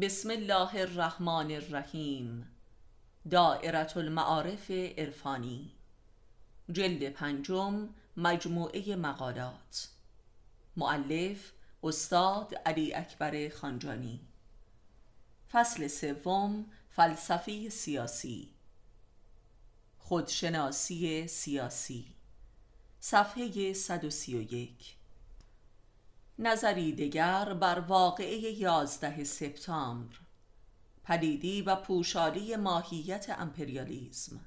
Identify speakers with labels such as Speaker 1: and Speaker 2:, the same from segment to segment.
Speaker 1: بسم الله الرحمن الرحیم. دائرة المعارف عرفانی. جلد پنجم مجموعه مقالات. معلف استاد علی اکبر خانجانی. فصل سوم فلسفه سیاسی. خودشناسی سیاسی. صفحه 131 نظری دیگر بر واقعه 11 سپتامبر پلیدی و پوشالی ماهیت امپریالیزم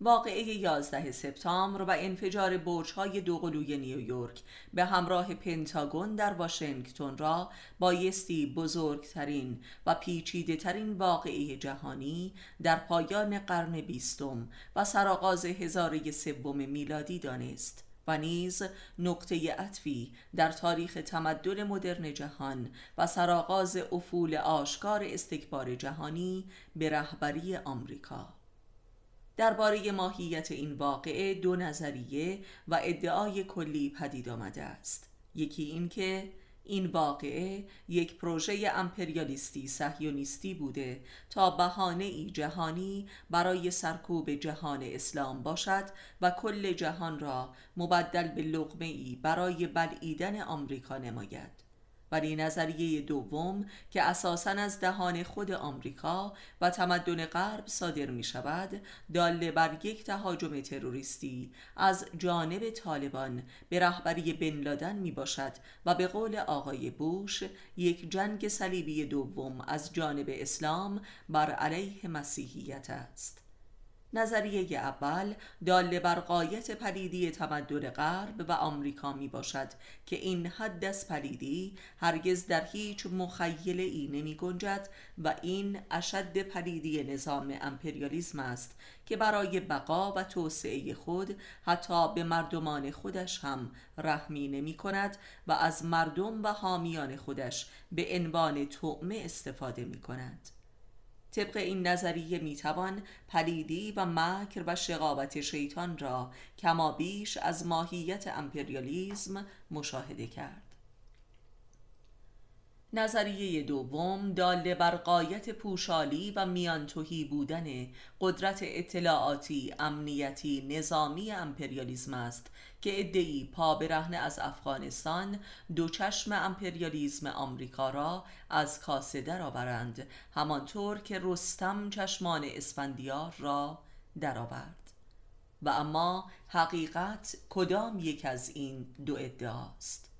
Speaker 1: واقعه 11 سپتامبر و انفجار برج‌های دوقلوی نیویورک به همراه پنتاگون در واشنگتن را بایستی بزرگترین و پیچیده ترین واقعه جهانی در پایان قرن بیستم و سرآغاز هزاره سوم میلادی دانست. و نیز نقطه عطفی در تاریخ تمدن مدرن جهان و سرآغاز افول آشکار استکبار جهانی به رهبری آمریکا. درباره ماهیت این واقعه دو نظریه و ادعای کلی پدید آمده است. یکی اینکه این واقعه یک پروژه امپریالیستی صهیونیستی بوده تا بهانه ای جهانی برای سرکوب جهان اسلام باشد و کل جهان را مبدل به لقمه ای برای بلعیدن آمریکا نماید. ولی نظریه دوم که اساسا از دهان خود آمریکا و تمدن غرب صادر می شود داله بر یک تهاجم تروریستی از جانب طالبان به رهبری بن لادن می باشد و به قول آقای بوش یک جنگ صلیبی دوم از جانب اسلام بر علیه مسیحیت است. نظریه اول دال بر غایت پلیدی تمدن غرب و آمریکا می باشد که این حد از پلیدی هرگز در هیچ مخیله ای نمی گنجد و این اشد پلیدی نظام امپریالیزم است که برای بقا و توسعه خود حتی به مردمان خودش هم رحمی نمی کند و از مردم و حامیان خودش به عنوان طعمه استفاده می کند. طبق این نظریه می‌توان پلیدی و مکر و شقاوت شیطان را کما بیش از ماهیت امپریالیزم مشاهده کرد. نظریه دوم دال بر غایت پوشالی و میان‌تهی بودن قدرت اطلاعاتی امنیتی نظامی امپریالیزم است که عده‌ای پا برهنه از افغانستان دو چشم امپریالیزم آمریکا را از کاسه درآورند همانطور که رستم چشمان اسفندیار را درآورد. و اما حقیقت کدام یک از این دو ادعاست؟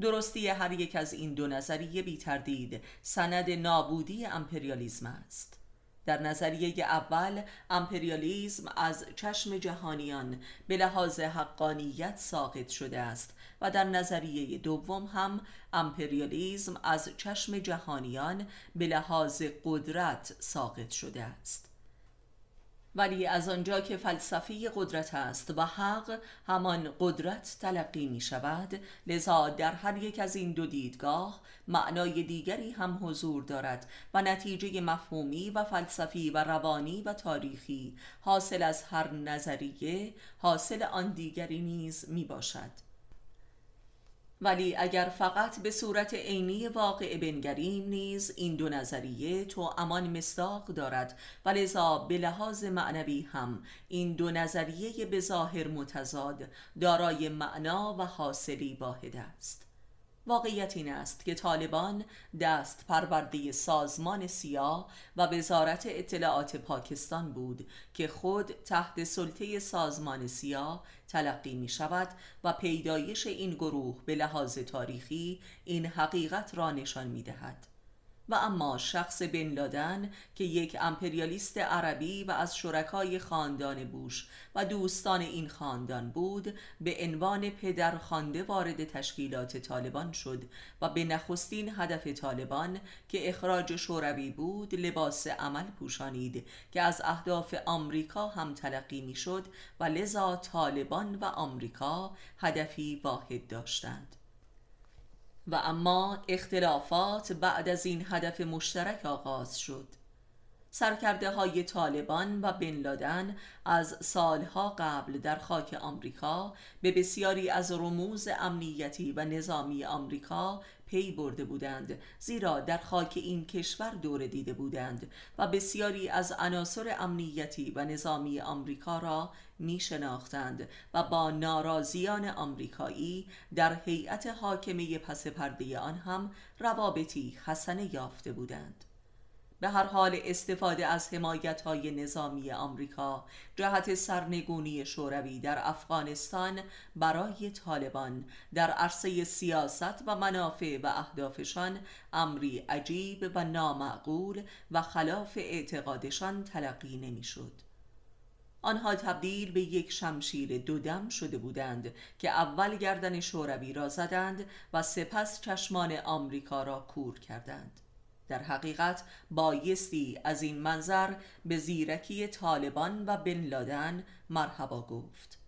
Speaker 1: درستی هر یک از این دو نظریه بی تردید. سند نابودی امپریالیزم است. در نظریه اول امپریالیزم از چشم جهانیان به لحاظ حقانیت ساقط شده است و در نظریه دوم هم امپریالیزم از چشم جهانیان به لحاظ قدرت ساقط شده است. ولی از آنجا که فلسفه قدرت است و حق همان قدرت تلقی می شود. لذا در هر یک از این دو دیدگاه معنای دیگری هم حضور دارد و نتیجه مفهومی و فلسفی و روانی و تاریخی حاصل از هر نظریه حاصل آن دیگری نیز می باشد. ولی اگر فقط به صورت عینی واقع بنگریم نیز این دو نظریه تو امان مصداق دارد. و لذا به لحاظ معنوی هم این دو نظریه به ظاهر متضاد دارای معنا و حاصلی واحد است. واقعیت این است که طالبان دست پرورده سازمان سیا و وزارت اطلاعات پاکستان بود که خود تحت سلطه سازمان سیا تلقی می شود و پیدایش این گروه به لحاظ تاریخی این حقیقت را نشان می دهد و اما شخص بن لادن که یک امپریالیست عربی و از شرکای خاندان بوش و دوستان این خاندان بود به عنوان پدر خانده وارد تشکیلات طالبان شد و به نخستین هدف طالبان که اخراج شوروی بود لباس عمل پوشانید که از اهداف آمریکا هم تلقی می شد و لذا طالبان و آمریکا هدفی واحد داشتند. و اما اختلافات بعد از این هدف مشترک آغاز شد. سرکرده های طالبان و بن لادن از سالها قبل در خاک آمریکا به بسیاری از رموز امنیتی و نظامی آمریکا پی برده بودند زیرا در خاک این کشور دور دیده بودند و بسیاری از عناصر امنیتی و نظامی آمریکا را می شناختند و با ناراضیان آمریکایی در هیئت حاکمه پس پرده آن هم روابطی حسنه یافته بودند. به هر حال استفاده از حمایت های نظامی آمریکا جهت سرنگونی شوروی در افغانستان برای طالبان در عرصه سیاست و منافع و اهدافشان امری عجیب و نامعقول و خلاف اعتقادشان تلقی نمی‌شد. آنها تبدیل به یک شمشیر دودم شده بودند که اول گردن شوروی را زدند و سپس چشمان آمریکا را کور کردند در حقیقت بایستی از این منظر به زیرکی طالبان و بن لادن مرحبا گفت.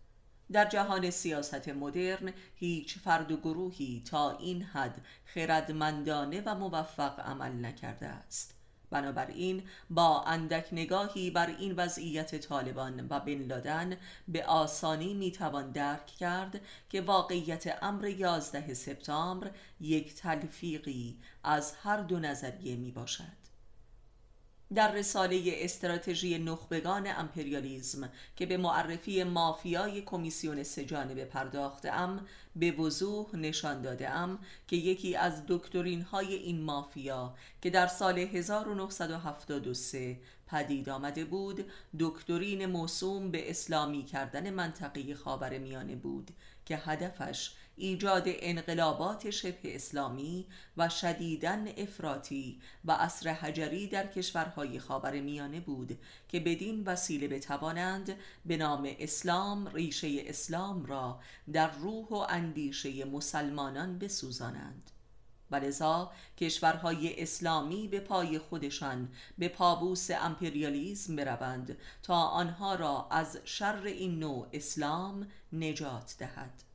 Speaker 1: در جهان سیاست مدرن هیچ فرد و گروهی تا این حد خردمندانه و موفق عمل نکرده است. بنابراین با اندک نگاهی بر این وضعیت طالبان و بن لادن به آسانی می‌توان درک کرد که واقعیت امر 11 سپتامبر یک تلفیقی از هر دو نظریه می باشد در رساله استراتژی نخبگان امپریالیزم که به معرفی مافیای کمیسیون سجانبه پرداخته ام به وضوح نشان داده ام که یکی از دکترین های این مافیا که در سال 1973 پدید آمده بود دکترین موسوم به اسلامی کردن منطقه خاور میانه بود که هدفش ایجاد انقلابات شبه اسلامی و شدیدن افراطی و اصر حجری در کشورهای خاور میانه بود که بدین وسیله بتوانند به نام اسلام ریشه اسلام را در روح و اندیشه مسلمانان بسوزانند. و لذا کشورهای اسلامی به پای خودشان به پابوس امپریالیزم بروند تا آنها را از شر این نوع اسلام نجات دهد.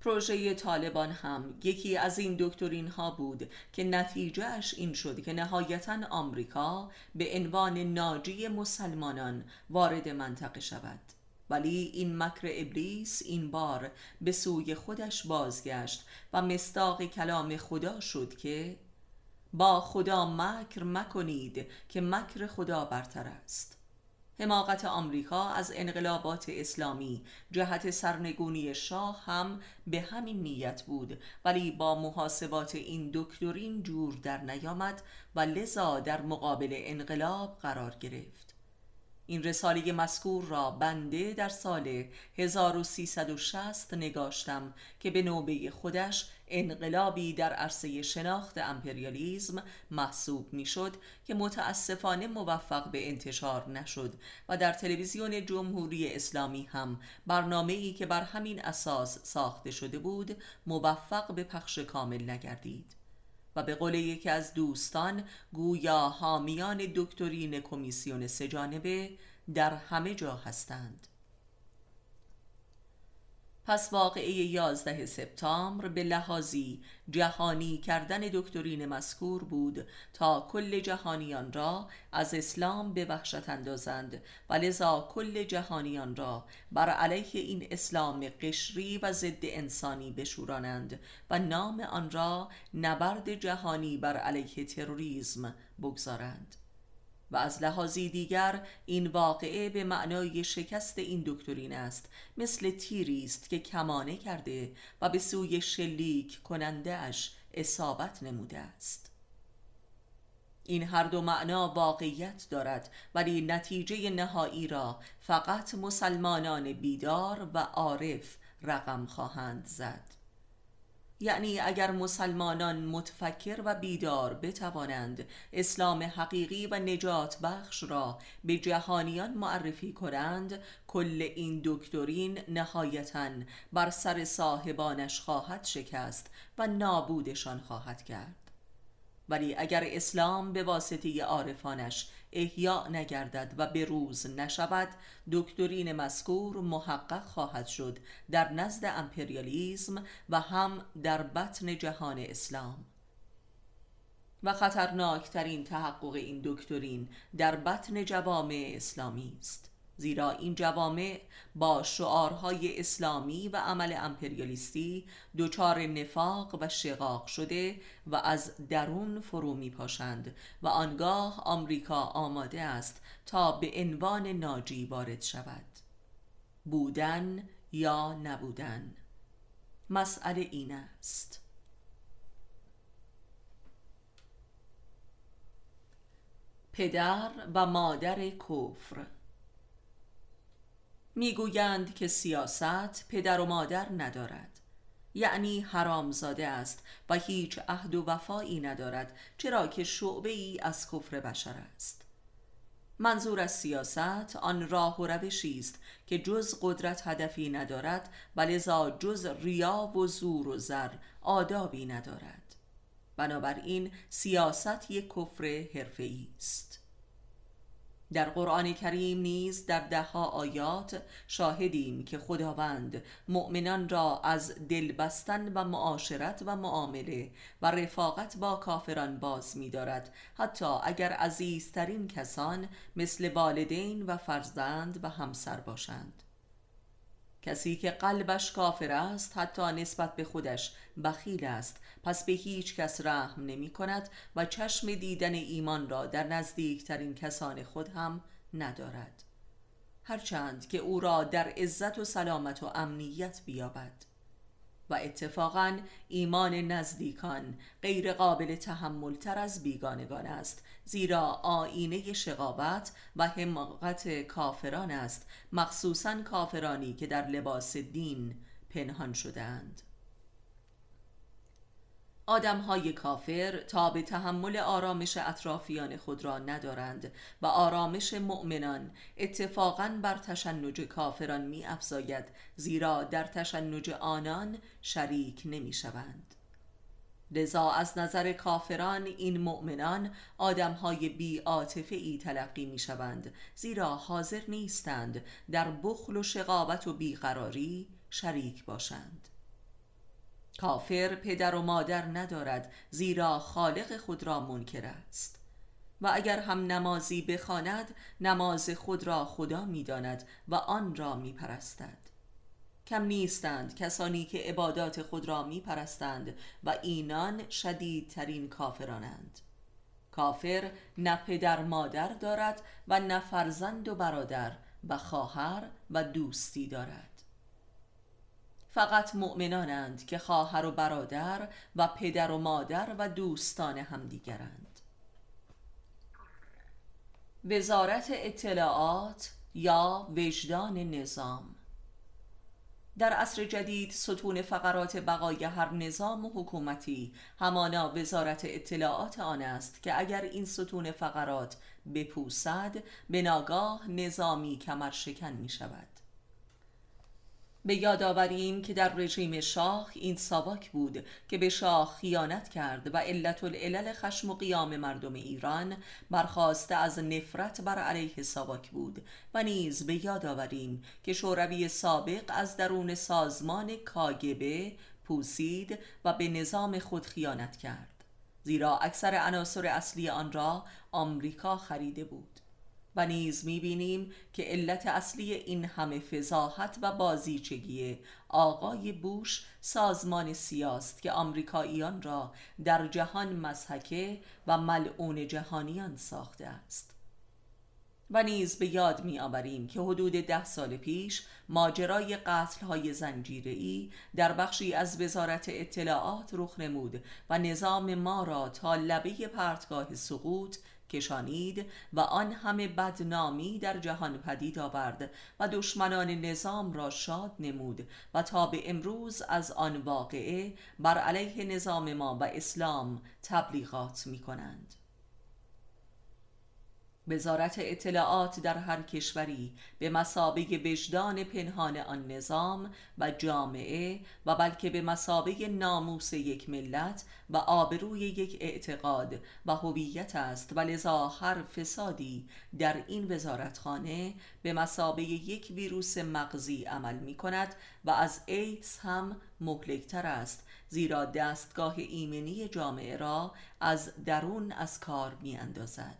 Speaker 1: پروژه طالبان هم یکی از این دکترین ها بود که نتیجهش این شد که نهایتا آمریکا به عنوان ناجی مسلمانان وارد منطقه شود. ولی این مکر ابلیس این بار به سوی خودش بازگشت و مستاق کلام خدا شد که با خدا مکر مکنید که مکر خدا برتر است. حماقت آمریکا از انقلابات اسلامی. جهت سرنگونی شاه هم به همین نیت بود. ولی با محاسبات این دکترین جور در نیامد و لذا در مقابل انقلاب قرار گرفت. این رساله مذکور را بنده در سال 1360 نگاشتم که به نوبه خودش انقلابی در عرصه شناخت امپریالیزم محسوب می‌شد که متاسفانه موفق به انتشار نشد و در تلویزیون جمهوری اسلامی هم برنامه ای که بر همین اساس ساخته شده بود موفق به پخش کامل نگردید. و به قول یکی از دوستان گویا حامیان دکترین کمیسیون سجانبه در همه جا هستند. پس واقعه 11 سپتامبر به لحاظی جهانی کردن دکترین مذکور بود تا کل جهانیان را از اسلام به وحشت اندازند و لذا کل جهانیان را بر علیه این اسلام قشری و ضد انسانی بشورانند و نام آن را نبرد جهانی بر علیه تروریسم بگذارند. و از لحاظی دیگر این واقعه به معنای شکست این دکترین است مثل تیری است که کمانه کرده و به سوی شلیک کننده اش اصابت نموده است. این هر دو معنا واقعیت دارد ولی نتیجه نهایی را فقط مسلمانان بیدار و عارف رقم خواهند زد. یعنی اگر مسلمانان متفکر و بیدار بتوانند اسلام حقیقی و نجات بخش را به جهانیان معرفی کنند کل این دکترین نهایتا بر سر صاحبانش خواهد شکست و نابودشان خواهد کرد. ولی اگر اسلام به واسطه عارفانش احیا نگردد و به روز نشود دکترین مذکور محقق خواهد شد در نزد امپریالیزم و هم در بطن جهان اسلام. و خطرناکترین تحقق این دکترین در بطن جوامع اسلامی است. زیرا این جوامع با شعارهای اسلامی و عمل امپریالیستی دچار نفاق و شقاق شده و از درون فرو می پاشند و آنگاه آمریکا آماده است تا به عنوان ناجی وارد شود. بودن یا نبودن؟ مسئله این است. پدر و مادر کفر می‌گویند که سیاست پدر و مادر ندارد. یعنی حرامزاده است و هیچ عهد و وفایی ندارد چرا که شعبه ای از کفر بشر است. منظور از سیاست آن راه و روشی است که جز قدرت هدفی ندارد و لذا جز ریا و زور و زر آدابی ندارد. بنابراین سیاست یک کفر حرفه‌ای است. در قرآن کریم نیز در دهها آیات شاهدیم که خداوند مؤمنان را از دل بستن و معاشرت و معامله و رفاقت با کافران باز می دارد حتی اگر عزیزترین کسان مثل والدین و فرزند و همسر باشند. کسی که قلبش کافر است حتی نسبت به خودش بخیل است. پس به هیچ کس رحم نمی کند و چشم دیدن ایمان را در نزدیکترین کسان خود هم ندارد. هرچند که او را در عزت و سلامت و امنیت بیابد. و اتفاقا ایمان نزدیکان غیر قابل تحمل تر از بیگانگان است. زیرا آینه شقابت و حماقت کافران است مخصوصا کافرانی که در لباس دین پنهان شدهاند. آدم های کافر تا به تحمل آرامش اطرافیان خود را ندارند و آرامش مؤمنان اتفاقا بر تشنج کافران می افزاید زیرا در تشنج آنان شریک نمی شوند لذا از نظر کافران این مؤمنان آدم های بی ای تلقی می شوند زیرا حاضر نیستند در بخل و شقابت و بیقراری شریک باشند. کافر پدر و مادر ندارد زیرا خالق خود را منکر است. و اگر هم نمازی بخواند نماز خود را خدا می‌داند و آن را میپرستد. کم نیستند. کسانی که عبادات خود را میپرستند و اینان شدیدترین کافرانند. کافر نه پدر مادر دارد و نه فرزند و برادر و خواهر و دوستی دارد. فقط مؤمنانند که خواهر و برادر و پدر و مادر و دوستان همدیگرند. وزارت اطلاعات یا وجدان نظام در عصر جدید ستون فقرات بقای هر نظام و حکومتی. همانا وزارت اطلاعات آن است که اگر این ستون فقرات بپوسد به ناگاه نظامی کمر شکن می شود به یاد آوریم که در رژیم شاه این ساواک بود که به شاه خیانت کرد و علت العلل خشم و قیام مردم ایران برخواسته از نفرت بر علیه ساواک بود و نیز به یاد آوریم که شوروی سابق از درون سازمان کاگبه پوسید و به نظام خود خیانت کرد زیرا اکثر عناصر اصلی آن را آمریکا خریده بود. و نیز می‌بینیم که علت اصلی این همه فضاحت و بازیچگی آقای بوش سازمان سیاست که آمریکاییان را در جهان مزحکه و ملعون جهانیان ساخته است. و نیز به یاد می آوریم که حدود ده سال پیش ماجرای قتل های زنجیری در بخشی از وزارت اطلاعات رخ نمود و نظام ما را تا لبه پرتگاه سقوط کشانید و آن همه بدنامی در جهان پدید آورد و دشمنان نظام را شاد نمود و تا به امروز از آن واقعه بر علیه نظام ما و اسلام تبلیغات می کنند وزارت اطلاعات در هر کشوری به مسابه وجدان پنهان آن نظام و جامعه و بلکه به مسابه ناموس یک ملت و آبروی یک اعتقاد و هویت است و لذا هر فسادی در این وزارتخانه به مسابه یک ویروس مغزی عمل می کند و از ایدز هم مهلکتر است زیرا دستگاه ایمنی جامعه را از درون از کار می اندازد.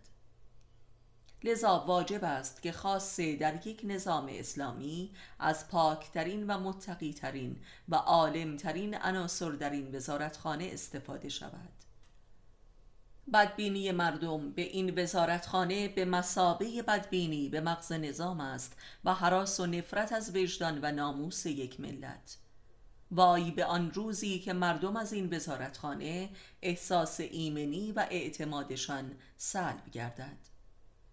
Speaker 1: لذا واجب است که خاصه در یک نظام اسلامی از پاکترین و متقیترین و عالمترین عناصر در این وزارتخانه استفاده شود. بدبینی مردم به این وزارتخانه به مسابه بدبینی به مغز نظام است و حراس و نفرت از وجدان و ناموس یک ملت. وای به آن روزی که مردم از این وزارتخانه احساس ایمنی و اعتمادشان سلب گردد.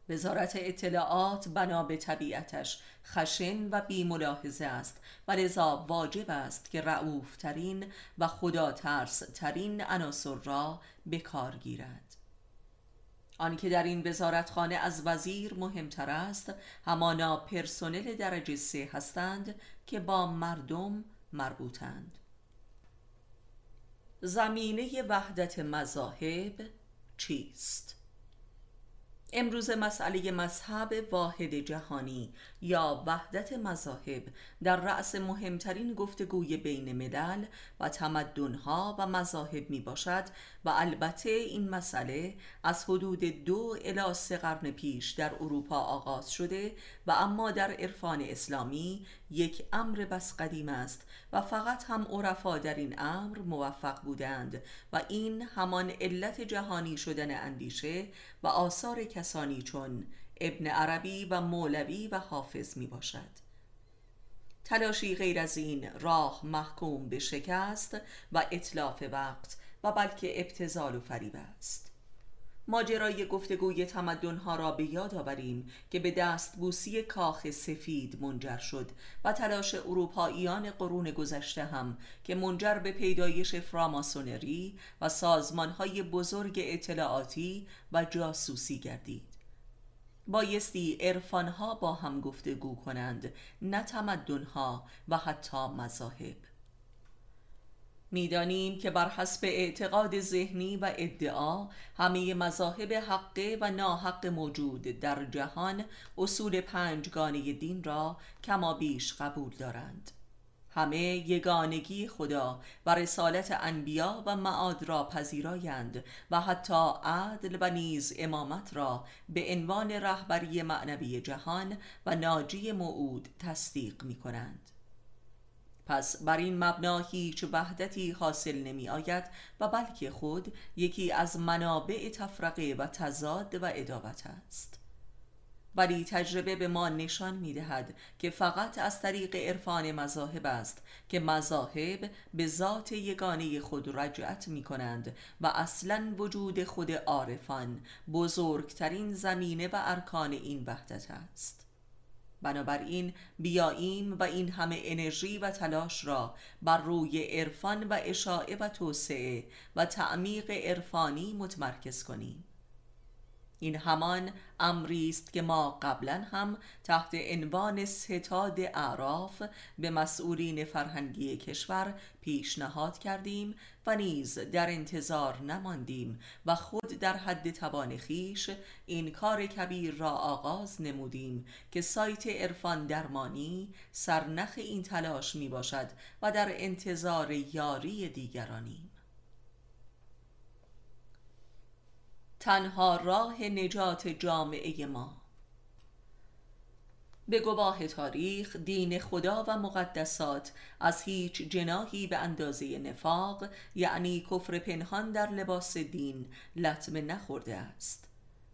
Speaker 1: وزارت اطلاعات بنا به طبیعتش خشن و بی ملاحظه است و لذا واجب است که رعوف ترین و خدا ترس ترین عناصر را به کار گیرد آنکه در این وزارتخانه از وزیر مهمتر است همانا پرسنل درجه سه هستند که با مردم مربوطند زمینه وحدت مذاهب چیست؟ امروز مسئله مذهب واحد جهانی. یا وحدت مذاهب در رأس مهمترین گفتگوی بین ملل و تمدنها و مذاهب می باشد و البته این مسئله از حدود دو الی سه قرن پیش در اروپا آغاز شده و اما در عرفان اسلامی یک امر بس قدیم است و فقط هم عرفا در این امر موفق بودند و این همان علت جهانی شدن اندیشه و آثار کسانی چون ابن عربی و مولوی و حافظ می باشد تلاشی غیر از این راه محکوم به شکست و اطلاف وقت و بلکه ابتزال و فریب است. ماجرای گفتگوی تمدنها را به یاد آوریم که به دست بوسی کاخ سفید منجر شد و تلاش اروپاییان قرون گذشته هم که منجر به پیدایش فراماسونری و سازمانهای بزرگ اطلاعاتی و جاسوسی گردید. بایستی عرفانها با هم گفتگو کنند نه تمدنها و حتی مذاهب. می‌دانیم که بر حسب اعتقاد ذهنی و ادعا همه مذاهب حقه و ناحق موجود در جهان اصول پنجگانه دین را کما بیش قبول دارند. همه یگانگی خدا و رسالت انبیا و معاد را پذیرایند و حتی عدل و نیز امامت را به عنوان رهبری معنوی جهان و ناجی موعود تصدیق می کنند پس بر این مبنا هیچ وحدتی حاصل نمی آید و بلکه خود یکی از منابع تفرقه و تضاد و ادابت است. ولی تجربه به ما نشان می دهد که فقط از طریق عرفان مذاهب است که مذاهب به ذات یگانه خود رجعت می کنند و اصلا وجود خود عارفان بزرگترین زمینه و ارکان این وحدت است. بنابراین بیاییم و این همه انرژی و تلاش را بر روی عرفان و اشاعه و توسعه و تعمیق عرفانی متمرکز کنیم. این همان امری است که ما قبلا هم تحت عنوان ستاد اعراف به مسئولین فرهنگی کشور پیشنهاد کردیم و نیز در انتظار نماندیم و خود در حد توان خیش این کار کبیر را آغاز نمودیم که سایت عرفان درمانی سرنخ این تلاش می باشد و در انتظار یاری دیگرانیم تنها راه نجات جامعه ما. به گواه تاریخ دین خدا و مقدسات از هیچ جناهی به اندازه نفاق یعنی کفر پنهان در لباس دین لطمه نخورده است.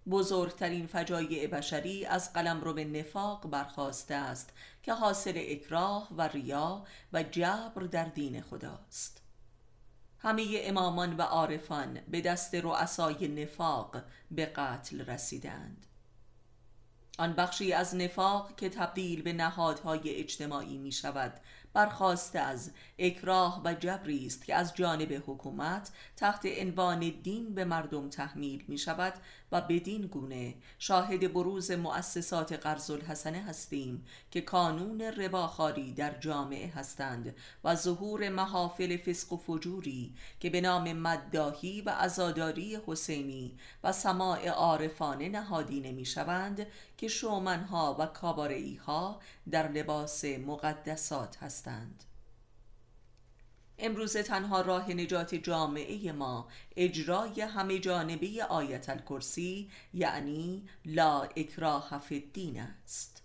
Speaker 1: بزرگترین فجایع بشری از قلم رو به نفاق برخواسته است که حاصل اکراه و ریا و جبر در دین خداست. همه امامان و عارفان به دست رؤسای نفاق به قتل رسیدند. آن بخشی از نفاق که تبدیل به نهادهای اجتماعی می شود برخواسته از اکراه و جبری است که از جانب حکومت تحت عنوان دین به مردم تحمیل می شود و بدین گونه شاهد بروز مؤسسات قرض الحسنه هستیم که کانون رباخاری در جامعه هستند و ظهور محافل فسق و فجوری که به نام مدداهی و ازاداری حسینی و سماع عارفانه نهادینه می شوند که شومنها و کابارعی ها در لباس مقدسات هستند. امروزه تنها راه نجات جامعه ما اجرای همه جانبه آیت الکرسی یعنی لا اکراه فی الدین است.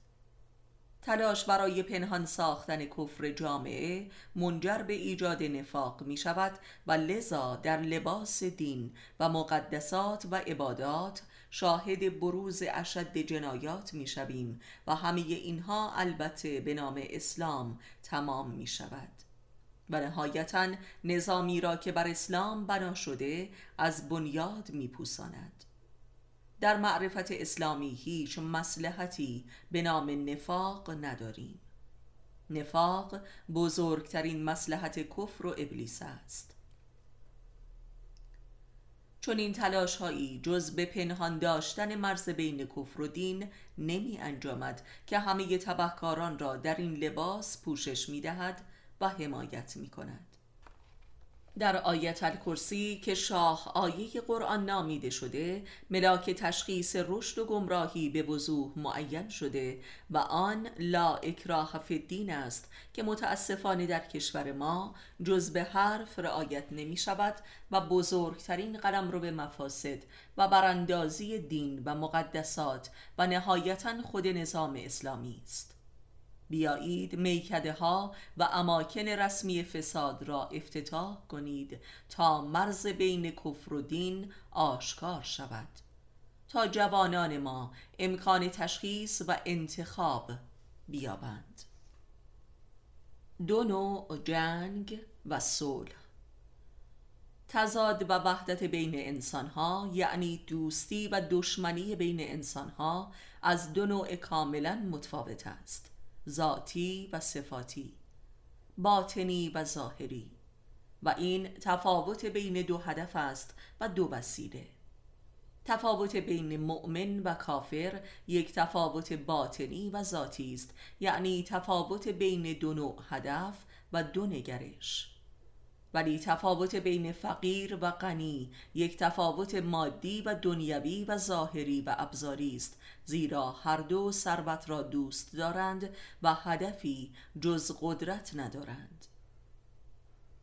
Speaker 1: تلاش برای پنهان ساختن کفر جامعه منجر به ایجاد نفاق می شود و لذا در لباس دین و مقدسات و عبادات شاهد بروز اشد جنایات می شویم و همه اینها البته به نام اسلام تمام می شود. و نهایتا نظامی را که بر اسلام بنا شده از بنیاد می پوساند. در معرفت اسلامی هیچ مسلحتی به نام نفاق نداریم نفاق بزرگترین مسلحت کفر و ابلیس است چون این تلاش هایی جز به پنهان داشتن مرز بین کفر و دین نمی انجامد که همه تبهکاران را در این لباس پوشش می دهد و حمایت می کند در آیت الکرسی که شاه آیه قرآن نامیده شده ملاک تشخیص رشد و گمراهی به وضوح معین شده و آن لا اکراه فی الدین است که متاسفانه در کشور ما جز به حرف رعایت نمی شود و بزرگترین قلم رو به مفاسد و براندازی دین و مقدسات و نهایتا خود نظام اسلامی است. بیایید میکده ها و اماکن رسمی فساد را افتتاح کنید تا مرز بین کفر و دین آشکار شود. تا جوانان ما امکان تشخیص و انتخاب بیابند. دو نوع جنگ و صلح. تضاد و وحدت بین انسانها یعنی دوستی و دشمنی بین انسانها از دو نوع کاملا متفاوت است. ذاتی و صفاتی باطنی و ظاهری و این تفاوت بین دو هدف است و دو وسیله. تفاوت بین مؤمن و کافر یک تفاوت باطنی و ذاتی است یعنی تفاوت بین دو نوع هدف و دو نگرش. ولی تفاوت بین فقیر و غنی یک تفاوت مادی و دنیوی و ظاهری و ابزاری است زیرا هر دو ثروت را دوست دارند و هدفی جز قدرت ندارند.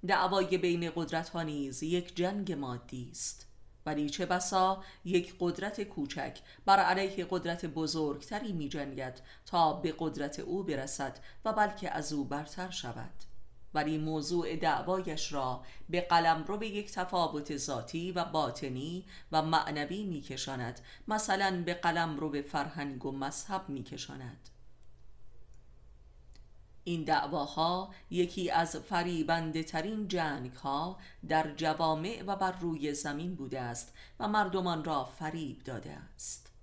Speaker 1: دعوای بین قدرت ها نیز یک جنگ مادی است. ولی چه بسا یک قدرت کوچک بر علیه قدرت بزرگتری می جنگد تا به قدرت او برسد و بلکه از او برتر شود. ولی موضوع دعوایش را به قلم رو به یک تفاوت ذاتی و باطنی و معنوی میکشاند. مثلا به قلم رو به فرهنگ و مذهب میکشاند. این دعواها یکی از فریبنده ترین جنگ ها در جوامع و بر روی زمین بوده است و مردمان را فریب داده است.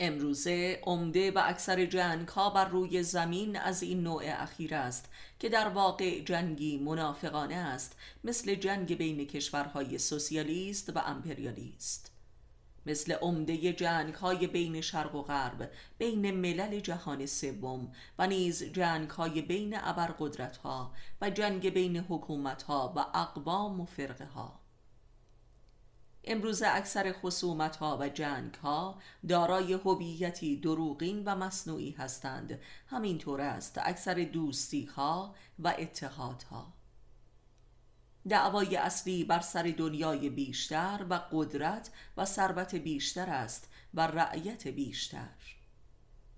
Speaker 1: امروزه عمده و اکثر جنگ ها بر روی زمین از این نوع اخیر است که در واقع جنگی منافقانه است مثل جنگ بین کشورهای سوسیالیست و امپریالیست. مثل عمده جنگ های بین شرق و غرب بین ملل جهان سوم و نیز جنگ های بین ابرقدرت ها و جنگ بین حکومت ها و اقوام و فرقه ها امروز اکثر خصومت ها و جنگ ها دارای هویتی دروغین و مصنوعی هستند. همینطور است اکثر دوستی ها و اتحادها. دعوای اصلی بر سر دنیای بیشتر و قدرت و ثروت بیشتر است و رعیت بیشتر.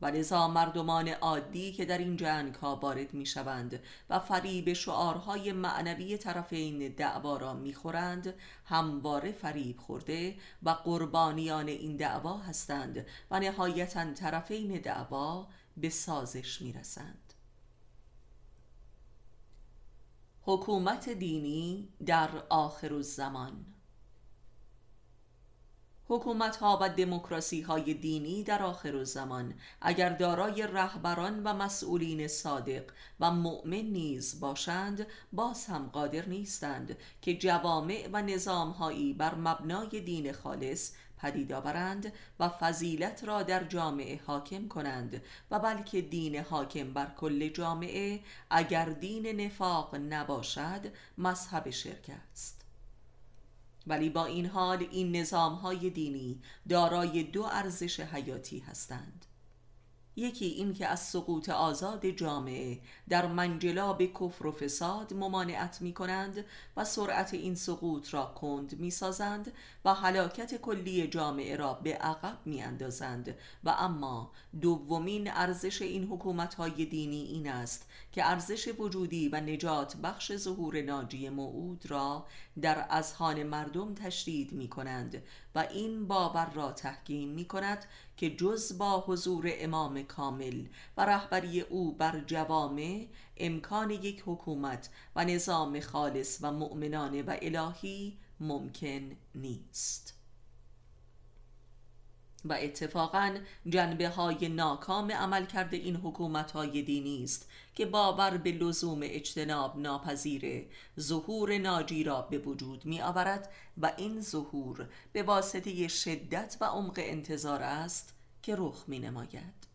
Speaker 1: و لذا مردمان عادی که در این جنگ ها وارد می شوند و فریب شعارهای معنوی طرفین دعوا را می خورند همواره فریب خورده و قربانیان این دعوا هستند و نهایتا طرفین دعوا به سازش می رسند. حکومت دینی در آخر الزمان حکومت ها و دموکراسی های دینی در آخر زمان اگر دارای رهبران و مسئولین صادق و مؤمن نیز باشند باز هم قادر نیستند که جوامع و نظام هایی بر مبنای دین خالص پدید آورند و فضیلت را در جامعه حاکم کنند و بلکه دین حاکم بر کل جامعه اگر دین نفاق نباشد مذهب شرک است. ولی با این حال این نظام های دینی دارای دو ارزش حیاتی هستند. یکی این که از سقوط آزاد جامعه در منجلاب کفر و فساد ممانعت می کنند و سرعت این سقوط را کند می سازند و حلاکت کلی جامعه را به عقب می اندازند و اما دومین ارزش این حکومت های دینی این است که ارزش وجودی و نجات بخش ظهور ناجی موعود را در اذهان مردم تشدید می کنند و این باور را تحکیم می کند که جز با حضور امام کامل و رهبری او بر جوامع امکان یک حکومت و نظام خالص و مؤمنانه و الهی ممکن نیست. و اتفاقا جنبه های ناکام عمل کرده این حکومت های دینی است که باور به لزوم اجتناب ناپذیر ظهور ناجی را به وجود می آورد و این ظهور به واسطه شدت و عمق انتظار است که رخ می نماید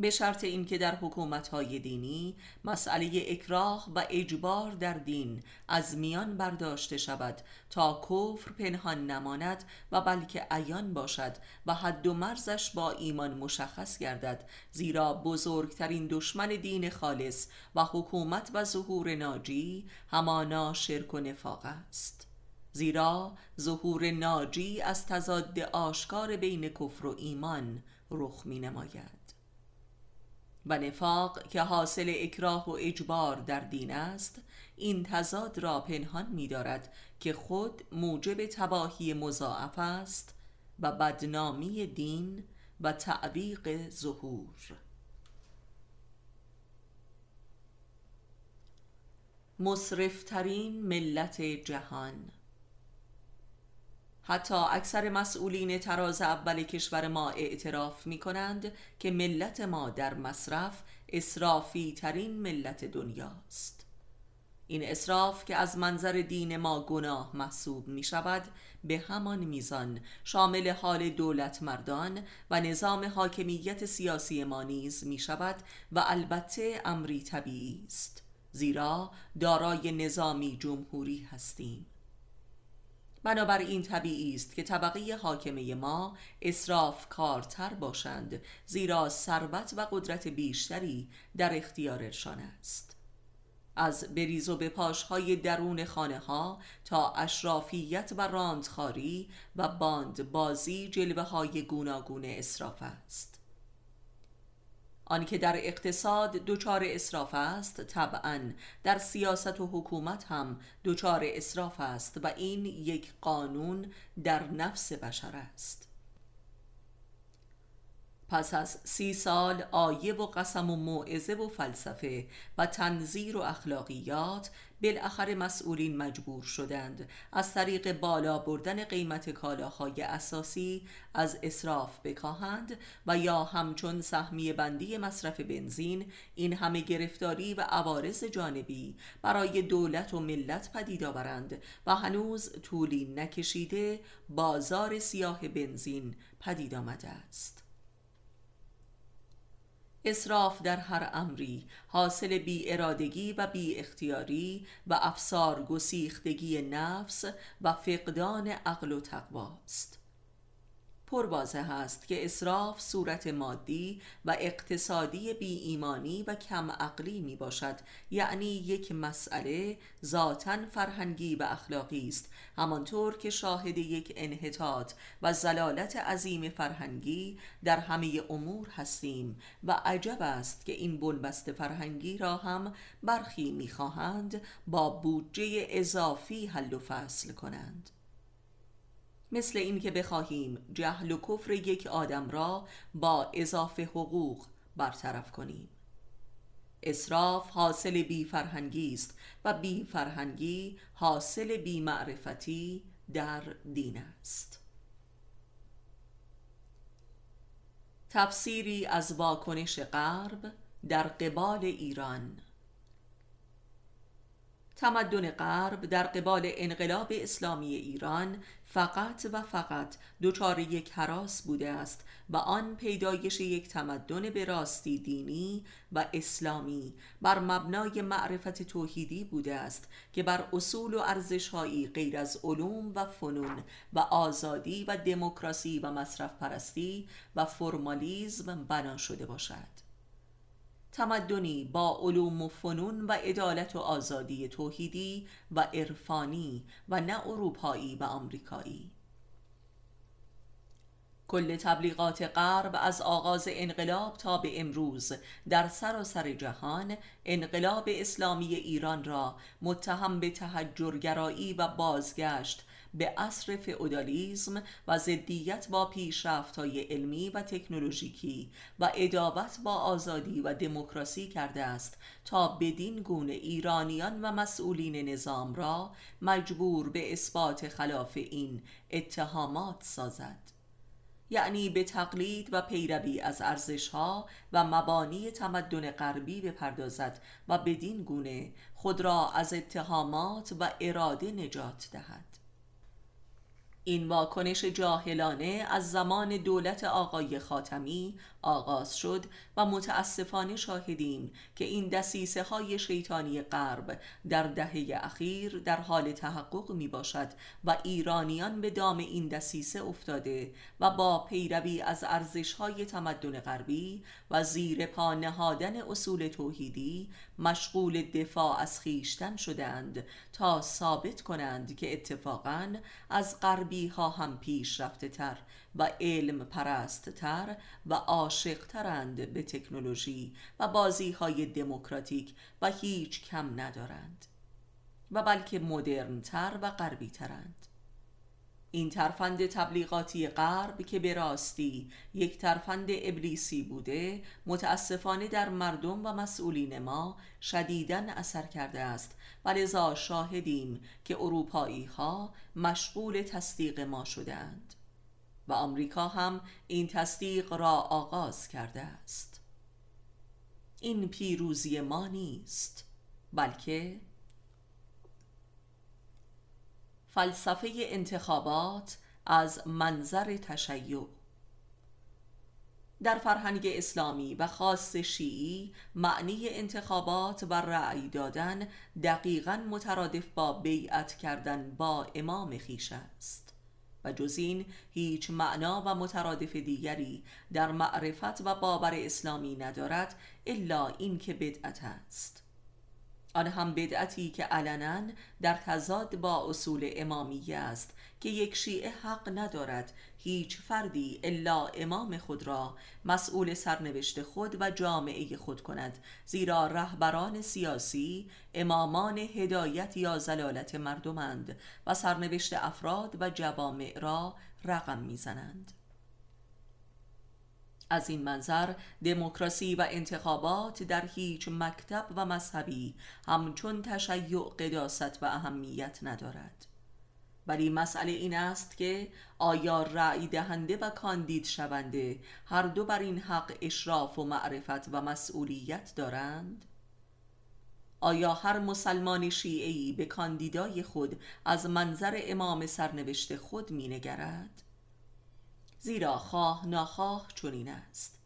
Speaker 1: به شرط اینکه در حکومت‌های دینی مسئله اکراه و اجبار در دین از میان برداشته شود تا کفر پنهان نماند و بلکه عیان باشد و حد و مرزش با ایمان مشخص گردد زیرا بزرگترین دشمن دین خالص و حکومت و ظهور ناجی همانا شرک و نفاق است. زیرا ظهور ناجی از تضاد آشکار بین کفر و ایمان رخ می نماید و نفاق که حاصل اکراه و اجبار در دین است این تضاد را پنهان می دارد که خود موجب تباهی مضاعف است و بدنامی دین و تعویق ظهور. مصرفترین ملت جهان حتی اکثر مسئولین تراز اول کشور ما اعتراف می کنند که ملت ما در مصرف اصرافی ترین ملت دنیاست. این اصراف که از منظر دین ما گناه محسوب می شود به همان میزان شامل حال دولت مردان و نظام حاکمیت سیاسی ما نیز می شود و البته امری طبیعی است زیرا دارای نظامی جمهوری هستیم. بنابراین طبیعی است که طبقه حاکمه ما اصراف کارتر باشند زیرا ثروت و قدرت بیشتری در اختیارشان است. از بریز و به های درون خانه ها تا اشرافیت و راندخاری و باند بازی جلوه های گوناگون اصراف است. آنکه در اقتصاد دچار اصراف است طبعا در سیاست و حکومت هم دچار اصراف است و این یک قانون در نفس بشر است. پس از سی سال آیه و قسم و موعظه و فلسفه و تنظیر و اخلاقیات بالاخره مسئولین مجبور شدند. از طریق بالا بردن قیمت کالاهای اساسی از اصراف بکاهند و یا همچون سهمیه بندی مصرف بنزین این همه گرفتاری و عوارض جانبی برای دولت و ملت پدید آورند و هنوز طولی نکشیده بازار سیاه بنزین پدید آمده است. اصراف در هر امری حاصل بی ارادگی و بی اختیاری و افسار گسیختگی نفس و فقدان عقل و تقواست. پر واضح است که اصراف صورت مادی و اقتصادی بی ایمانی و کم عقلی می باشد یعنی یک مسئله ذاتا فرهنگی و اخلاقی است. همانطور که شاهد یک انحطاط و زلالت عظیم فرهنگی در همه امور هستیم و عجب است که این بنبست فرهنگی را هم برخی می‌خواهند با بودجه اضافی حل و فصل کنند. مثل این که بخواهیم جهل و کفر یک آدم را با اضافه حقوق برطرف کنیم. اصراف حاصل بی فرهنگی است و بی فرهنگی حاصل بی معرفتی در دین است. تفسیری از واکنش غرب در قبال ایران تمدن غرب در قبال انقلاب اسلامی ایران فقط و فقط دچار یک حراس بوده است و آن پیدایش یک تمدن به راستی دینی و اسلامی بر مبنای معرفت توحیدی بوده است که بر اصول و ارزشهایی غیر از علوم و فنون و آزادی و دموکراسی و مصرف پرستی و فرمالیزم بنا شده باشد. تمدنی با علوم و فنون و عدالت و آزادی توحیدی و عرفانی و نه اروپایی و آمریکایی. کل تبلیغات غرب از آغاز انقلاب تا به امروز در سراسر جهان انقلاب اسلامی ایران را متهم به تحجرگرایی و بازگشت به عصر فئودالیسم و ضدیت با های علمی و تکنولوژیکی و ادابت با آزادی و دموکراسی کرده است تا بدین گونه ایرانیان و مسئولین نظام را مجبور به اثبات خلاف این اتهامات سازد. یعنی به تقلید و پیروی از ارزشها و مبانی تمدن غربی بپردازد و بدین گونه خود را از اتهامات و اراده نجات دهد. این واکنش جاهلانه از زمان دولت آقای خاتمی آغاز شد و متاسفانه شاهدیم که این دسیسه های شیطانی غرب در دهه اخیر در حال تحقق می باشد و ایرانیان به دام این دسیسه افتاده و با پیروی از ارزش های تمدن غربی و زیر پا نهادن اصول توحیدی مشغول دفاع از خیشتن شدند تا ثابت کنند که اتفاقا از غربی ها هم پیش رفته تر و علم پرست تر و عاشق ترند به تکنولوژی و بازی های دموکراتیک و هیچ کم ندارند و بلکه مدرن تر و غربی ترند این ترفند تبلیغاتی غرب که به راستی یک ترفند ابلیسی بوده متاسفانه در مردم و مسئولین ما شدیدن اثر کرده است و لذا شاهدیم که اروپایی ها مشغول تصدیق ما شدهاند و آمریکا هم این تصدیق را آغاز کرده است. این پیروزی ما نیست بلکه فلسفه انتخابات از منظر تشیع. در فرهنگ اسلامی و خاص شیعی معنی انتخابات و رأی دادن دقیقا مترادف با بیعت کردن با امام خیش است. و جز این هیچ معنا و مترادف دیگری در معرفت و باور اسلامی ندارد الا این که بدعت است. آن هم بدعتی که علنا در تضاد با اصول امامیه است که یک شیعه حق ندارد هیچ فردی الا امام خود را مسئول سرنوشت خود و جامعه خود کند زیرا رهبران سیاسی امامان هدایت یا زلالت مردمند و سرنوشت افراد و جوامع را رقم می‌زنند. از این منظر دموکراسی و انتخابات در هیچ مکتب و مذهبی همچون تشیع قداست و اهمیت ندارد ولی مسئله این است که آیا رأی دهنده و کاندید شونده هر دو بر این حق اشراف و معرفت و مسئولیت دارند؟ آیا هر مسلمان شیعی به کاندیدای خود از منظر امام سرنوشت خود می نگرد؟ زیرا خواه ناخواه چنین است.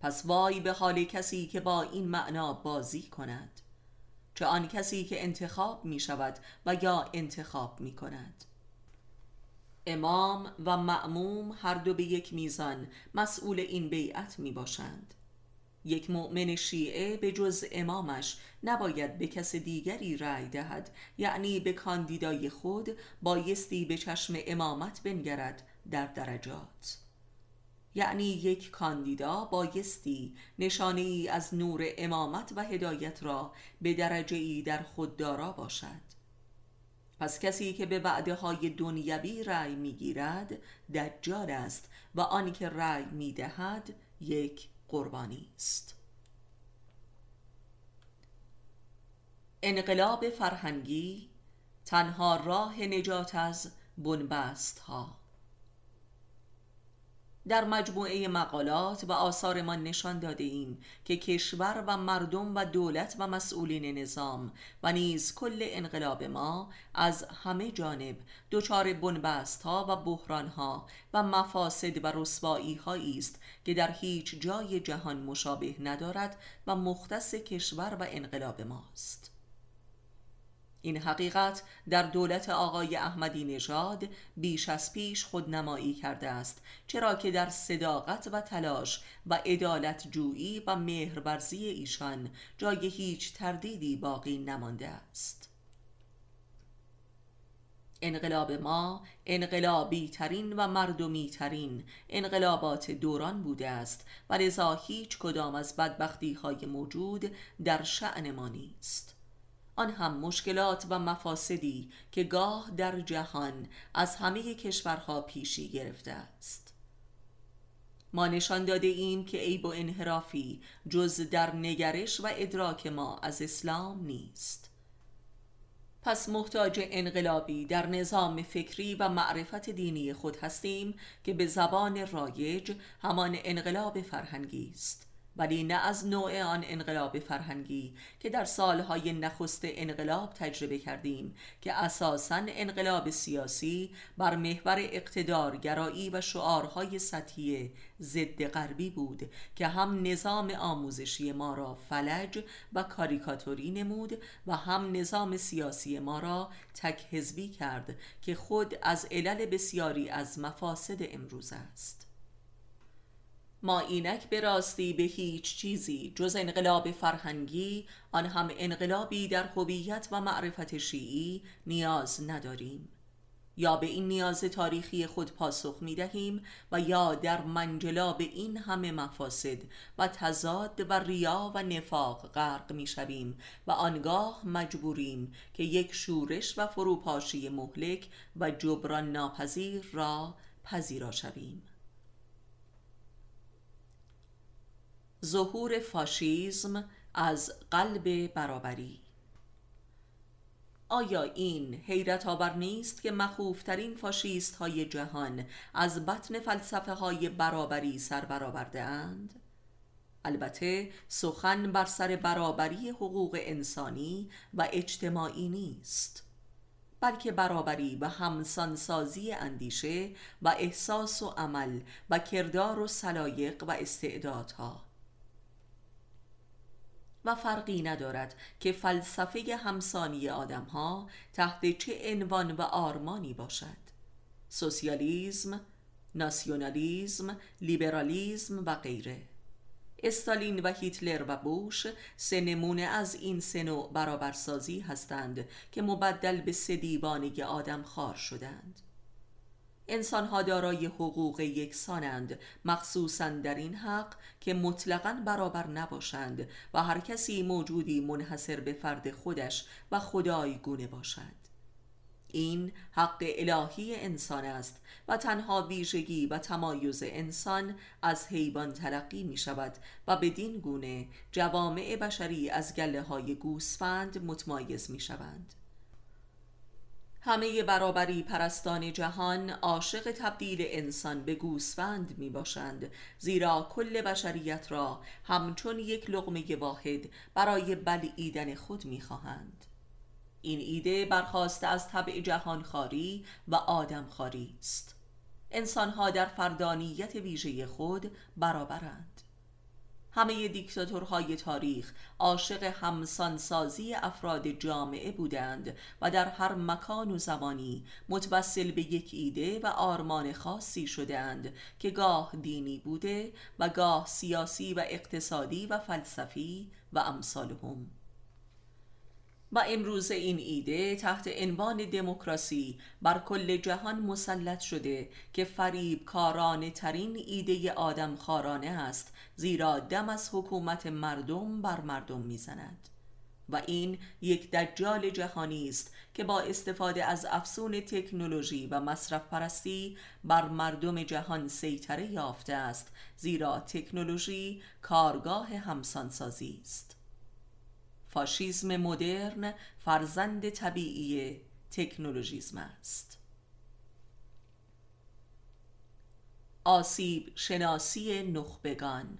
Speaker 1: پس وای به حال کسی که با این معنا بازی کند. چه آن کسی که انتخاب می شود و یا انتخاب می کند. امام و معموم هر دو به یک میزان مسئول این بیعت می باشند. یک مؤمن شیعه به جز امامش نباید به کس دیگری رأی دهد یعنی به کاندیدای خود بایستی به چشم امامت بنگرد در درجات. یعنی یک کاندیدا بایستی نشانه ای از نور امامت و هدایت را به درجه ای در خود دارا باشد. پس کسی که به وعده های دنیوی رأی می‌گیرد دجال است و آنی که رأی می‌دهد یک قربانی است. انقلاب فرهنگی تنها راه نجات از بنبست ها. در مجموعه مقالات و آثار ما نشان داده ایم که کشور و مردم و دولت و مسئولین نظام و نیز کل انقلاب ما از همه جانب دچار بنبست ها و بحران ها و مفاسد و رسوایی است که در هیچ جای جهان مشابه ندارد و مختص کشور و انقلاب ماست. این حقیقت در دولت آقای احمدی نژاد بیش از پیش خودنمایی کرده است چرا که در صداقت و تلاش و عدالت جویی و مهرورزی ایشان جای هیچ تردیدی باقی نمانده است. انقلاب ما انقلابی ترین و مردمی ترین انقلابات دوران بوده است و لذا هیچ کدام از بدبختی های موجود در شعن ما نیست. آن هم مشکلات و مفاسدی که گاه در جهان از همه کشورها پیشی گرفته است. ما نشان داده ایم که عیب و انحرافی جز در نگرش و ادراک ما از اسلام نیست. پس محتاج انقلابی در نظام فکری و معرفت دینی خود هستیم که به زبان رایج همان انقلاب فرهنگی است. ولی نه از نوع آن انقلاب فرهنگی که در سالهای نخست انقلاب تجربه کردیم که اساسا انقلاب سیاسی بر محور اقتدارگرایی و شعارهای سطحی ضد غربی بود که هم نظام آموزشی ما را فلج و کاریکاتوری نمود و هم نظام سیاسی ما را تک حزبی کرد که خود از علل بسیاری از مفاسد امروز است. ما اینک به راستی به هیچ چیزی جز انقلاب فرهنگی آن هم انقلابی در هویت و معرفت شیعی نیاز نداریم. یا به این نیاز تاریخی خود پاسخ می دهیم و یا در منجلاب این همه مفاسد و تضاد و ریا و نفاق غرق می شویم و آنگاه مجبوریم که یک شورش و فروپاشی مهلک و جبران ناپذیر را پذیرا شویم. ظهور فاشیزم از قلب برابری آیا این حیرت آور نیست که مخوفترین فاشیست های جهان از بطن فلسفه های برابری سر برآورده اند؟ البته سخن بر سر برابری حقوق انسانی و اجتماعی نیست بلکه برابری و همسانسازی اندیشه و احساس و عمل و کردار و سلایق و استعدادها و فرقی ندارد که فلسفه همسانی آدم ها تحت چه عنوان و آرمانی باشد. سوسیالیزم، ناسیونالیزم، لیبرالیزم و غیره. استالین و هیتلر و بوش سه نمونه از این سه نوع برابرسازی هستند که مبدل به سه دیوانه آدم خار شدند. انسانها دارای حقوق یکسانند. مخصوصا در این حق که مطلقا برابر نباشند و هر کسی موجودی منحصر به فرد خودش و خدای گونه باشد. این حق الهی انسان است و تنها ویژگی و تمایز انسان از حیوان تلقی می شود و بدین گونه جوامع بشری از گله های گوسفند متمایز می شوند همه برابری پرستان جهان عاشق تبدیل انسان به گوسفند می باشند زیرا کل بشریت را همچون یک لغمه واحد برای بلعیدن خود می خواهند. این ایده برخواسته از طبع جهان خاری و آدم خاری است انسانها در فردانیت ویژه خود برابرند همه دیکتاتورهای تاریخ عاشق همسانسازی افراد جامعه بودند و در هر مکان و زمانی متوسل به یک ایده و آرمان خاصی شدهاند که گاه دینی بوده و گاه سیاسی و اقتصادی و فلسفی و امثالهم. و امروز این ایده تحت عنوان دموکراسی بر کل جهان مسلط شده که فریب کارانه ترین ایده آدم خارانه است زیرا دم از حکومت مردم بر مردم می‌زند. و این یک دجال جهانی است که با استفاده از افسون تکنولوژی و مصرف پرستی بر مردم جهان سیطره یافته است زیرا تکنولوژی کارگاه همسانسازی است. فاشیزم مدرن فرزند طبیعی تکنولوژیزم است. آسیب شناسی نخبگان.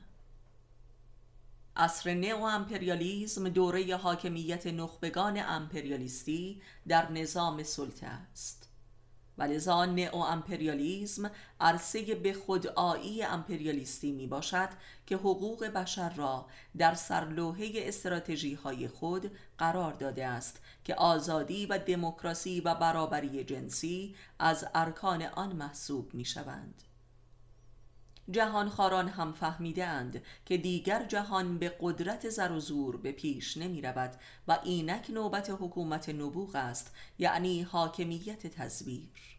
Speaker 1: اصر نئو امپریالیزم دوره حاکمیت نخبگان امپریالیستی در نظام سلطه است. و لذا نئو امپریالیزم عرصه به خودآیی امپریالیستی می باشد که حقوق بشر را در سرلوحه استراتژی های خود قرار داده است که آزادی و دموکراسی و برابری جنسی از ارکان آن محسوب می شوند. جهانخواران هم فهمیده اند که دیگر جهان به قدرت زر و زور به پیش نمی رود و اینک نوبت حکومت نبوغ است یعنی حاکمیت تزویر.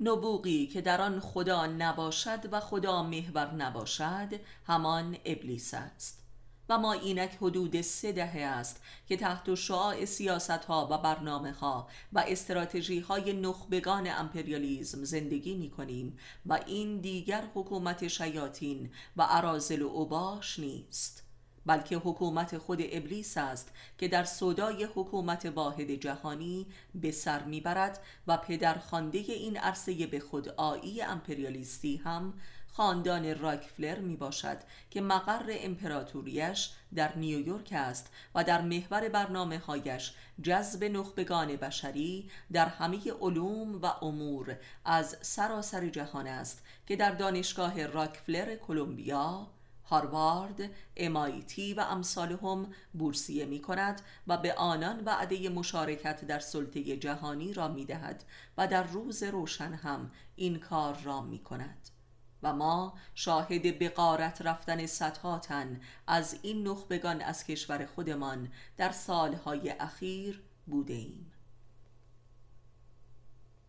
Speaker 1: نبوغی که در آن خدا نباشد و خدا محور نباشد همان ابلیس است. و ما اینک حدود سه دهه است که تحت شعاع سیاست ها و برنامه ها و استراتژی های نخبگان امپریالیزم زندگی می کنیم و این دیگر حکومت شیاطین و عرازل و اوباش نیست بلکه حکومت خود ابلیس است که در صدای حکومت واحد جهانی به سر می‌برد و پدرخوانده این عرصه به خود آیی امپریالیستی هم خاندان راکفلر می باشد که مقر امپراتوریش در نیویورک است و در محور برنامه هایش جذب نخبگان بشری در همه علوم و امور از سراسر جهان است که در دانشگاه راکفلر کلمبیا هاروارد، امایتی و امثالهم بورسیه می کند و به آنان وعده مشارکت در سلطه جهانی را می دهد و در روز روشن هم این کار را می کند و ما شاهد بقارت رفتن صدها تن از این نخبگان از کشور خودمان در سالهای اخیر بوده ایم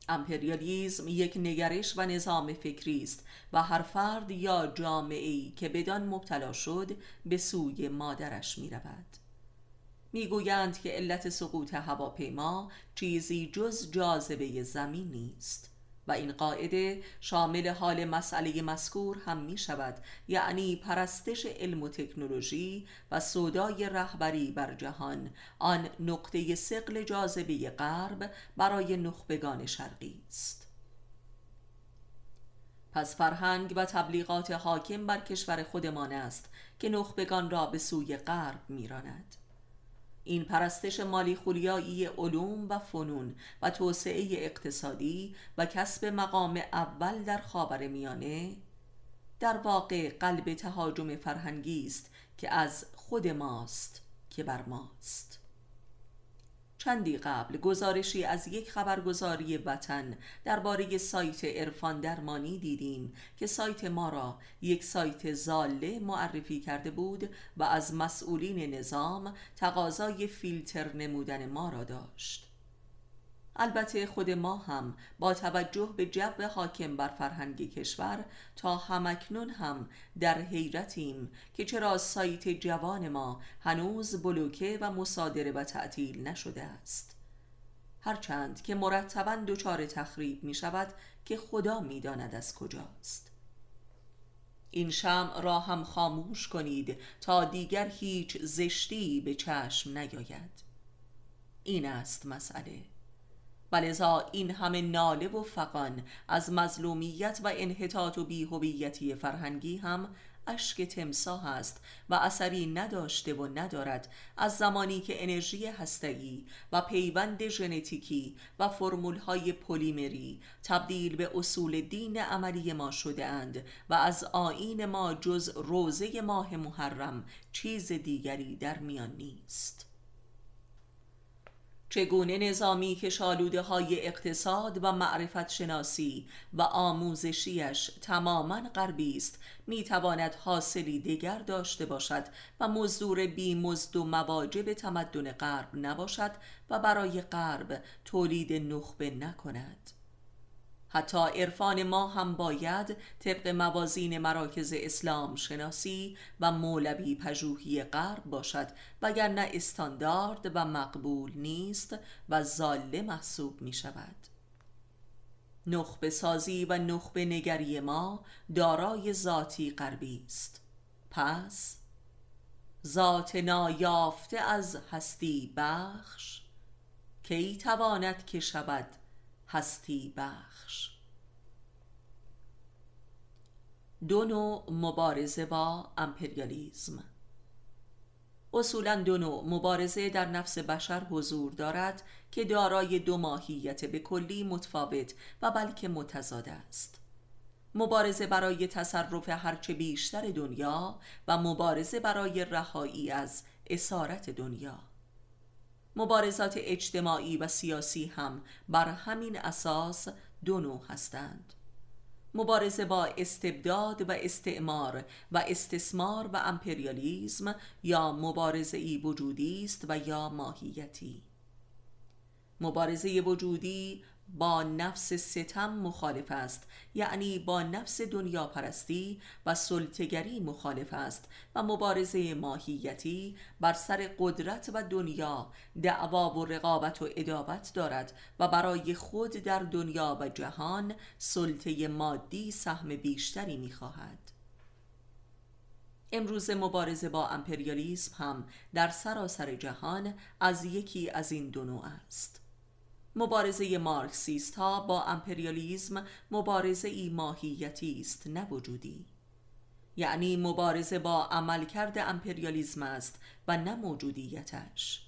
Speaker 1: امپریالیزم یک نگرش و نظام فکری است و هر فرد یا جامعه که بدان مبتلا شد به سوی مادرش می رود می‌گویند که علت سقوط هواپیما چیزی جز جاذبه زمین نیست. و این قاعده شامل حال مسئله مذکور هم می شود یعنی پرستش علم و تکنولوژی و سودای رهبری بر جهان. آن نقطه سقل جاذبه غرب برای نخبگان شرقی است. پس فرهنگ و تبلیغات حاکم بر کشور خودمان است که نخبگان را به سوی غرب میراند. این پرستش مالی خولیایی علوم و فنون و توسعه اقتصادی و کسب مقام اول در خاور میانه در واقع قلب تهاجم فرهنگی است که از خود ماست که بر ماست. چندی قبل گزارشی از یک خبرگزاری وطن درباره سایت عرفان درمانی دیدیم که سایت ما را یک سایت زاله معرفی کرده بود و از مسئولین نظام تقاضای فیلتر نمودن ما را داشت. البته خود ما هم با توجه به جو حاکم بر فرهنگ کشور تا همکنون هم در حیرتیم که چرا سایت جوان ما هنوز بلوکه و مصادره و تعطیل نشده است. هرچند که مرتبا دچار تخریب می شود که خدا می داند از کجاست. این شمع را هم خاموش کنید تا دیگر هیچ زشتی به چشم نیاید. این است مسئله. ولذا این همه ناله و فقان از مظلومیت و انحطاط و بیهویتی فرهنگی هم اشک تمساح است و اثری نداشته و ندارد از زمانی که انرژی هسته‌ای و پیوند ژنتیکی و فرمولهای پلیمری تبدیل به اصول دین عملی ما شده اند و از آین ما جز روزه ماه محرم چیز دیگری در میان نیست. چگونه نظامی که شالوده های اقتصاد و معرفت شناسی و آموزشیش تماما غربی است می‌تواند حاصلی دیگر داشته باشد و مزدور بی مزد و مواجب تمدن غرب نباشد و برای غرب تولید نخبه نکند. حتی عرفان ما هم باید طبق موازین مراکز اسلام شناسی و مولوی پژوهی غرب باشد وگرنه استاندارد و مقبول نیست و زاله محسوب می شود نخبه سازی و نخبه نگری ما دارای ذاتی غربی است. پس ذات نایافته از هستی بخش کی تواند که شود هستی بخش. دو نوع مبارزه با امپریالیزم. اصولا دو نوع مبارزه در نفس بشر حضور دارد که دارای دو ماهیت به کلی متفاوت و بلکه متضاد است. مبارزه برای تصرف هرچه بیشتر دنیا و مبارزه برای رهایی از اسارت دنیا. مبارزات اجتماعی و سیاسی هم بر همین اساس دو نوع هستند. مبارزه با استبداد و استعمار و استثمار و امپریالیزم یا مبارزه ای وجودی است و یا ماهیتی. مبارزه وجودی با نفس ستم مخالف است یعنی با نفس دنیا پرستی و سلطگری مخالف است و مبارزه ماهیتی بر سر قدرت و دنیا دعوا و رقابت و ادابت دارد و برای خود در دنیا و جهان سلطه مادی سهم بیشتری می‌خواهد. امروز مبارزه با امپریالیسم هم در سراسر جهان از یکی از این دو نوع است. مبارزه مارکسیست ها با امپریالیزم مبارزه ای ماهیتی است نه وجودی. یعنی مبارزه با عملکرد امپریالیزم است و نه موجودیتش.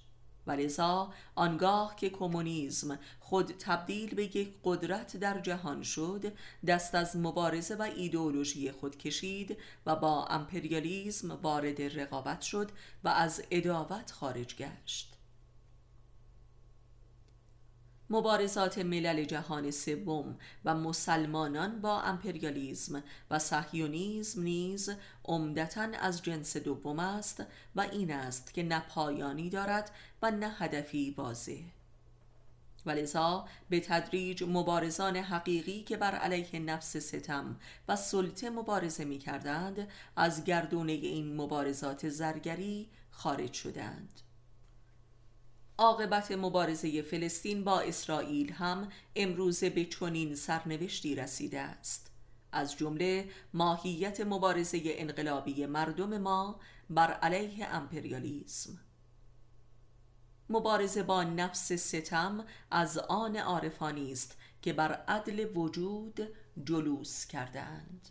Speaker 1: ولذا آنگاه که کمونیسم خود تبدیل به یک قدرت در جهان شد دست از مبارزه و ایدئولوژی خود کشید و با امپریالیزم وارد رقابت شد و از اداوت خارج گشت. مبارزات ملل جهان سوم و مسلمانان با امپریالیزم و صهیونیزم نیز عمدتا از جنس دوم است و این است که نه پایانی دارد و نه هدفی واضح. ولذا به تدریج مبارزان حقیقی که بر علیه نفس ستم و سلطه مبارزه می کردند از گردونه این مبارزات زرگری خارج شدند. عاقبت مبارزه فلسطین با اسرائیل هم امروزه به چنین سرنوشتی رسیده است. از جمله ماهیت مبارزه انقلابی مردم ما بر علیه امپریالیسم. مبارزه با نفس ستم از آن عارفانی است که بر عدل وجود جلوس کردند